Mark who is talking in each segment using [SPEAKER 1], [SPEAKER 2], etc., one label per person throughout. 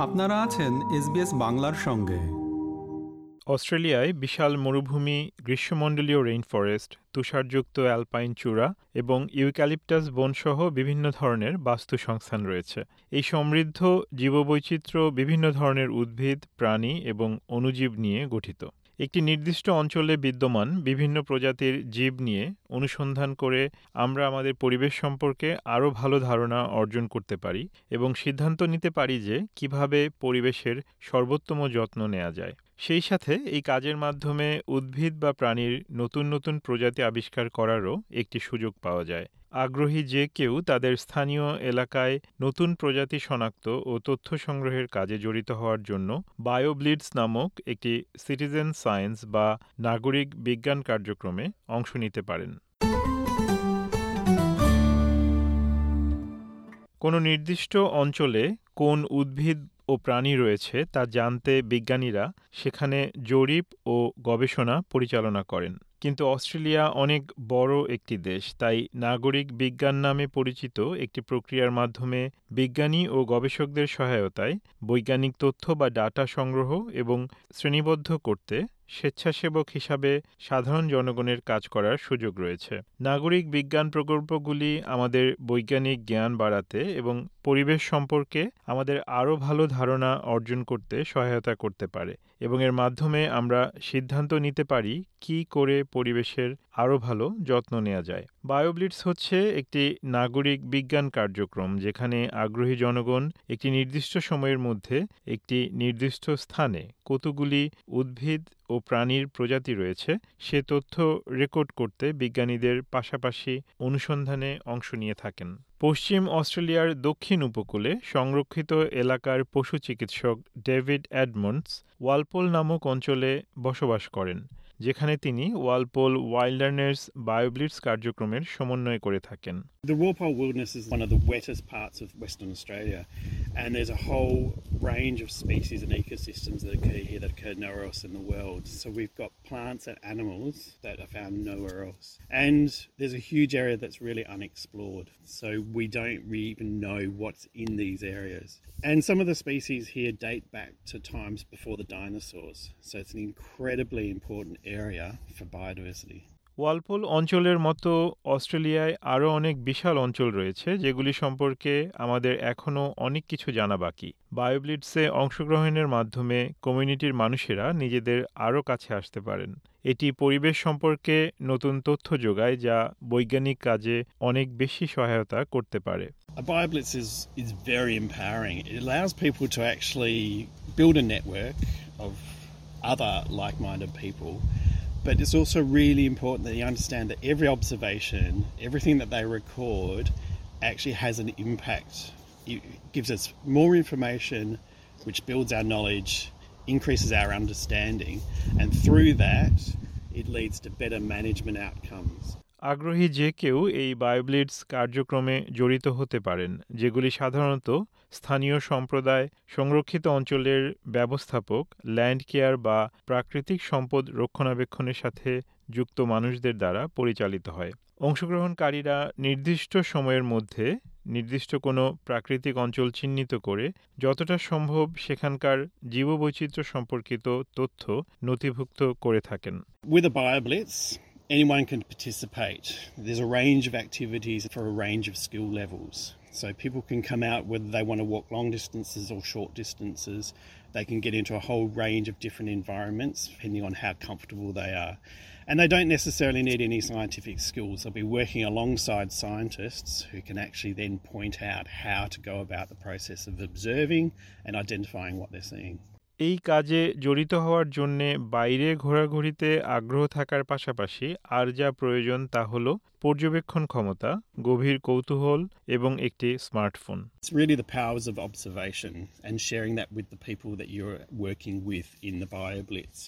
[SPEAKER 1] আপনারা আছেন এসবিএস বাংলার সঙ্গে।
[SPEAKER 2] অস্ট্রেলিয়ায় বিশাল মরুভূমি, গ্রীষ্মমণ্ডলীয় রেইন ফরেস্ট তুষারযুক্ত অ্যালপাইন চূড়া এবং ইউক্যালিপটাস বনসহ বিভিন্ন ধরনের বাস্তু সংস্থান রয়েছে। এই সমৃদ্ধ জীববৈচিত্র্য বিভিন্ন ধরনের উদ্ভিদ, প্রাণী এবং অণুজীব নিয়ে গঠিত। একটি নির্দিষ্ট অঞ্চলে বিদ্যমান বিভিন্ন প্রজাতির জীব নিয়ে অনুসন্ধান করে আমরা আমাদের পরিবেশ সম্পর্কে আরও ভালো ধারণা অর্জন করতে পারি এবং সিদ্ধান্ত নিতে পারি যে কীভাবে পরিবেশের সর্বোত্তম যত্ন নেওয়া যায়। সেই সাথে এই কাজের মাধ্যমে উদ্ভিদ বা প্রাণীর নতুন নতুন প্রজাতি আবিষ্কার করারও একটি সুযোগ পাওয়া যায়। আগ্রহী যে কেউ তাদের স্থানীয় এলাকায় নতুন প্রজাতি শনাক্ত ও তথ্য সংগ্রহের কাজে জড়িত হওয়ার জন্য বায়োব্লিডস নামক একটি সিটিজেন সায়েন্স বা নাগরিক বিজ্ঞান কার্যক্রমে অংশ নিতে পারেন। কোনো নির্দিষ্ট অঞ্চলে কোন উদ্ভিদ ও প্রাণী রয়েছে তা জানতে বিজ্ঞানীরা সেখানে জরিপ ও গবেষণা পরিচালনা করেন। কিন্তু অস্ট্রেলিয়া অনেক বড় একটি দেশ, তাই নাগরিক বিজ্ঞান নামে পরিচিত একটি প্রক্রিয়ার মাধ্যমে বিজ্ঞানী ও গবেষকদের সহায়তায় বৈজ্ঞানিক তথ্য বা ডাটা সংগ্রহ এবং শ্রেণীবদ্ধ করতে স্বেচ্ছাসেবক হিসাবে সাধারণ জনগণের কাজ করার সুযোগ রয়েছে। নাগরিক বিজ্ঞান প্রকল্পগুলি আমাদের বৈজ্ঞানিক জ্ঞান বাড়াতে এবং পরিবেশ সম্পর্কে আমাদের আরও ভালো ধারণা অর্জন করতে সহায়তা করতে পারে এবং এর মাধ্যমে আমরা সিদ্ধান্ত নিতে পারি কি করে পরিবেশের আরও ভালো যত্ন নেওয়া যায়। বায়োব্লিটস হচ্ছে একটি নাগরিক বিজ্ঞান কার্যক্রম যেখানে আগ্রহী জনগণ একটি নির্দিষ্ট সময়ের মধ্যে একটি নির্দিষ্ট স্থানে কতগুলি উদ্ভিদ ও প্রাণীর প্রজাতি রয়েছে, সে তথ্য রেকর্ড করতে বিজ্ঞানীদের পাশাপাশি অনুসন্ধানে অংশ নিয়ে থাকেন। পশ্চিম অস্ট্রেলিয়ার দক্ষিণ উপকূলে সংরক্ষিত এলাকার পশু চিকিৎসক ডেভিড অ্যাডমন্ডস ওয়ালপোল নামক অঞ্চলে বসবাস করেন। যেখানে তিনি ওয়ালপোল ওয়াইল্ডারনেস বায়োব্লিটস কার্যক্রমের সমন্বয় করে থাকেন
[SPEAKER 3] The Walpole Wilderness is one of the wettest parts of Western Australia, and there's a whole range of species and ecosystems that occur here that occur nowhere else in the world. So we've got plants and animals that are found nowhere else. And there's a huge area that's really unexplored. So we don't really even know what's in these areas. And some of the species here date back to times before the dinosaurs. So it's an incredibly important area for biodiversity.
[SPEAKER 2] Walpole অঞ্চলের মতো অস্ট্রেলিয়ায় আরও অনেক বিশাল অঞ্চল রয়েছে যেগুলি সম্পর্কে আমাদের এখনও অনেক কিছু জানা বাকি বায়োব্লিডসে অংশগ্রহণের মাধ্যমে কমিউনিটির মানুষেরা নিজেদের আরও কাছে আসতে পারেন এটি পরিবেশ সম্পর্কে নতুন তথ্য যোগায় যা বৈজ্ঞানিক কাজে অনেক বেশি সহায়তা করতে পারে
[SPEAKER 3] A BioBlitz is, is very empowering. It allows people to actually build a network of other like minded people But it's also really important that you understand that every observation, everything that they record, actually has an impact. It gives us more information, which builds our knowledge, increases our understanding, and through that, it leads to better management outcomes.
[SPEAKER 2] আগ্রহী যে কেউ এই বায়োব্লিডস কার্যক্রমে জড়িত হতে পারেন যেগুলি সাধারণত স্থানীয় সম্প্রদায় সংরক্ষিত অঞ্চলের ব্যবস্থাপক, ল্যান্ড কেয়ার বা প্রাকৃতিক সম্পদ রক্ষণাবেক্ষণের সাথে যুক্ত মানুষদের দ্বারা পরিচালিত হয় অংশগ্রহণকারীরা নির্দিষ্ট সময়ের মধ্যে নির্দিষ্ট কোনো প্রাকৃতিক অঞ্চল চিহ্নিত করে যতটা সম্ভব সেখানকার জীববৈচিত্র্য সম্পর্কিত তথ্য নথিভুক্ত করে থাকেন
[SPEAKER 3] anyone can participate. There's a range of activities for a range of skill levels. So people can come out whether they want to walk long distances or short distances. They can get into a whole range of different environments depending on how comfortable they are. And they don't necessarily need any scientific skills. They'll be working alongside scientists who can actually then point out how to go about the process of observing and identifying what they're seeing.
[SPEAKER 2] এই কাজে জড়িত হওয়ার জন্যে বাইরে ঘোরাঘুরিতে আগ্রহ থাকার পাশাপাশি আর যা প্রয়োজন তা হল পর্যবেক্ষণ ক্ষমতা গভীর কৌতূহল এবং একটি
[SPEAKER 3] smartphone really the powers of observation and sharing that with the people that working with in the BioBlitz.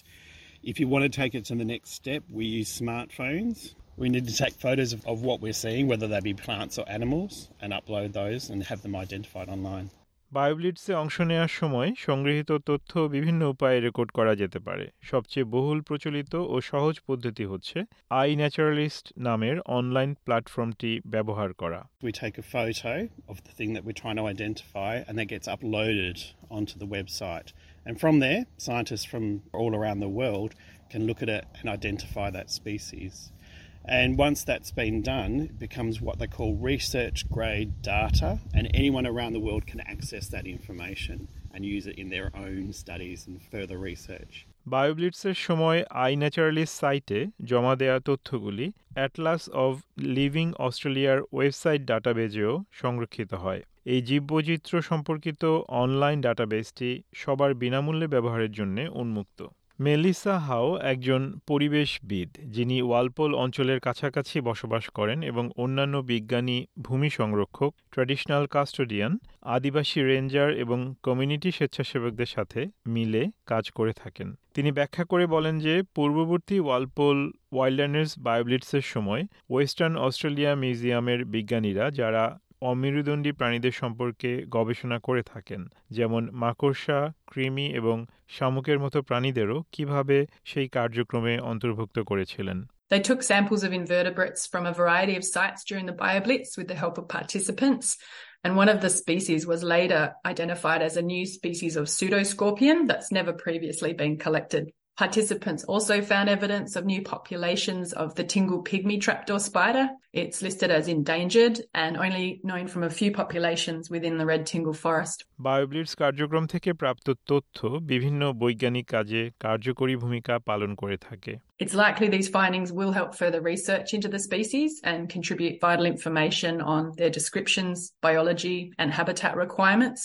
[SPEAKER 3] If you want to take it to the next step, we use smartphones. We need to take photos of, of what we're seeing, whether they be plants or animals, and upload those and have them identified online.
[SPEAKER 2] বায়োব্লিটসে অংশ নেওয়ার সময় সংগৃহীত তথ্য বিভিন্ন উপায়ে record করা যেতে পারে সবচেয়ে বহুল প্রচলিত ও সহজ পদ্ধতি হচ্ছে আই ন্যাচারালিস্ট নামের অনলাইন প্ল্যাটফর্মটি ব্যবহার করা
[SPEAKER 3] We take a photo of the thing that we're trying to identify, and that gets uploaded onto the website. And from there, scientists from all around the world can look at it and identify that species. And once that's been done, it becomes what they call research grade data, and anyone around the world can access that information and use it in their own studies and further research.
[SPEAKER 2] বায়োব্লিটসের সময় I naturalist সাইটে জমা দেওয়া তথ্যগুলি Atlas of living অস্ট্রেলিয়ার website ডাটাবেজেও সংরক্ষিত হয় এই জীববৈচিত্র্য সম্পর্কিত অনলাইন ডাটাবেসটি সবার বিনামূল্যে ব্যবহারের জন্য উন্মুক্ত মেলিসা হাও একজন পরিবেশবিদ, যিনি ওয়ালপোল অঞ্চলের কাছাকাছি বসবাস করেন এবং অন্যান্য বিজ্ঞানী, ভূমি সংরক্ষক, ট্র্যাডিশনাল কাস্টোডিয়ান, আদিবাসী রেঞ্জার এবং কমিউনিটি স্বেচ্ছাসেবকদের সাথে মিলে কাজ করে থাকেন। তিনি ব্যাখ্যা করে বলেন যে, পূর্ববর্তী ওয়ালপোল ওয়াইল্ডার্নেস বায়োব্লিটসের সময় ওয়েস্টার্ন অস্ট্রেলিয়া মিউজিয়ামের বিজ্ঞানীরা, যারা অমেরুদণ্ডী প্রাণীদের সম্পর্কে গবেষণা করে থাকেন যেমন মাকড়সা কৃমি এবং শামুকের মতো প্রাণীদেরও কীভাবে সেই কার্যক্রমে অন্তর্ভুক্ত করেছিলেন
[SPEAKER 4] They took samples of invertebrates from a variety of sites during the BioBlitz with the help of participants. And one of the species was later identified as a new species of pseudoscorpion that's never previously been collected. Participants also found evidence of new populations of the Tingle pygmy trapdoor spider. It's listed as endangered and only known from a few populations within the Red Tingle forest.
[SPEAKER 2] বায়োব্লিটস কার্যক্রম থেকে প্রাপ্ত তথ্য বিভিন্ন বৈজ্ঞানিক কাজে কার্যকরী ভূমিকা পালন করে থাকে
[SPEAKER 4] It's likely these findings will help further research into the species and contribute vital information on their descriptions, biology, and habitat requirements.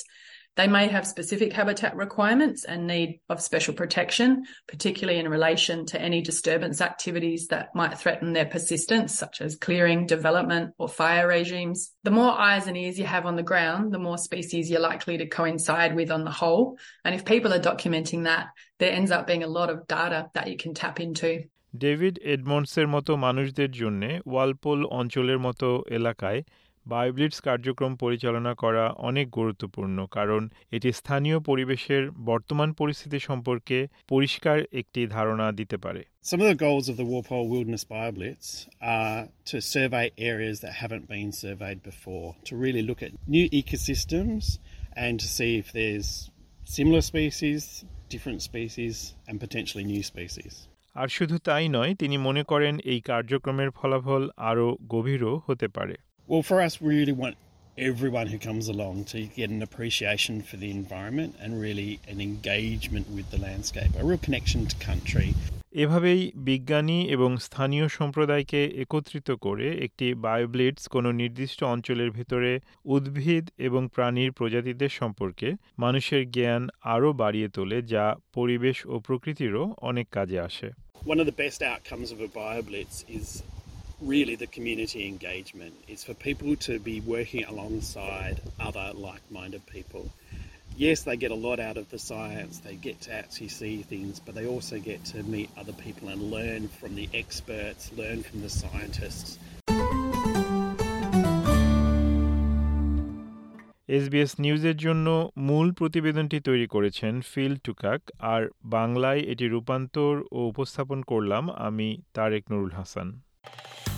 [SPEAKER 4] They may have specific habitat requirements and need of special protection, particularly in relation to any disturbance activities that might threaten their persistence, such as clearing, development, or fire regimes. The more eyes and ears you have on the ground, the more species you're likely to coincide with on the whole. And if people are documenting that, there ends up being a lot of data that you can tap into.
[SPEAKER 2] David এডমন্ডসের মতো মানুষদের জন্য Walpole অঞ্চলের মতো এলাকায় বায়োব্লিটস কার্যক্রম পরিচালনা করা অনেক গুরুত্বপূর্ণ কারণ এটি স্থানীয় পরিবেশের বর্তমান পরিস্থিতি সম্পর্কে পরিষ্কার একটি ধারণা দিতে পারে
[SPEAKER 3] Some of the goals of the Warpole Wilderness BioBlitz are to survey areas that haven't been surveyed before, to really look at new ecosystems and to see if there's similar species, different species, and potentially new species.
[SPEAKER 2] আর শুধু তাই নয় তিনি মনে করেন এই কার্যক্রমের ফলাফল আরও গভীরও হতে পারে
[SPEAKER 3] Well, for us, we really want everyone who comes along to get an appreciation for the environment and really an engagement with the landscape, a real connection to country.
[SPEAKER 2] এভাবেই বিজ্ঞানী এবং স্থানীয় সম্প্রদায়কে একত্রিত করে একটি বায়োব্লিটস কোনো নির্দিষ্ট অঞ্চলের ভেতরে উদ্ভিদ এবং প্রাণীর প্রজাতিদের সম্পর্কে মানুষের জ্ঞান আরও বাড়িয়ে তোলে যা পরিবেশ ও প্রকৃতিরও অনেক কাজে আসে
[SPEAKER 3] One of the best outcomes of a BioBlitz is really the community engagement. It's for people to be working alongside other like minded people. Yes, they get a lot out of the science, they get to actually see things, but they also get to meet other people and learn from the experts, learn from the scientists.
[SPEAKER 2] SBS নিউজের জন্য মূল প্রতিবেদনটি তৈরি করেছেন feel টুকাক আর বাংলায় এটি রূপান্তর ও উপস্থাপন করলাম আমি তারেক নুরুল হাসান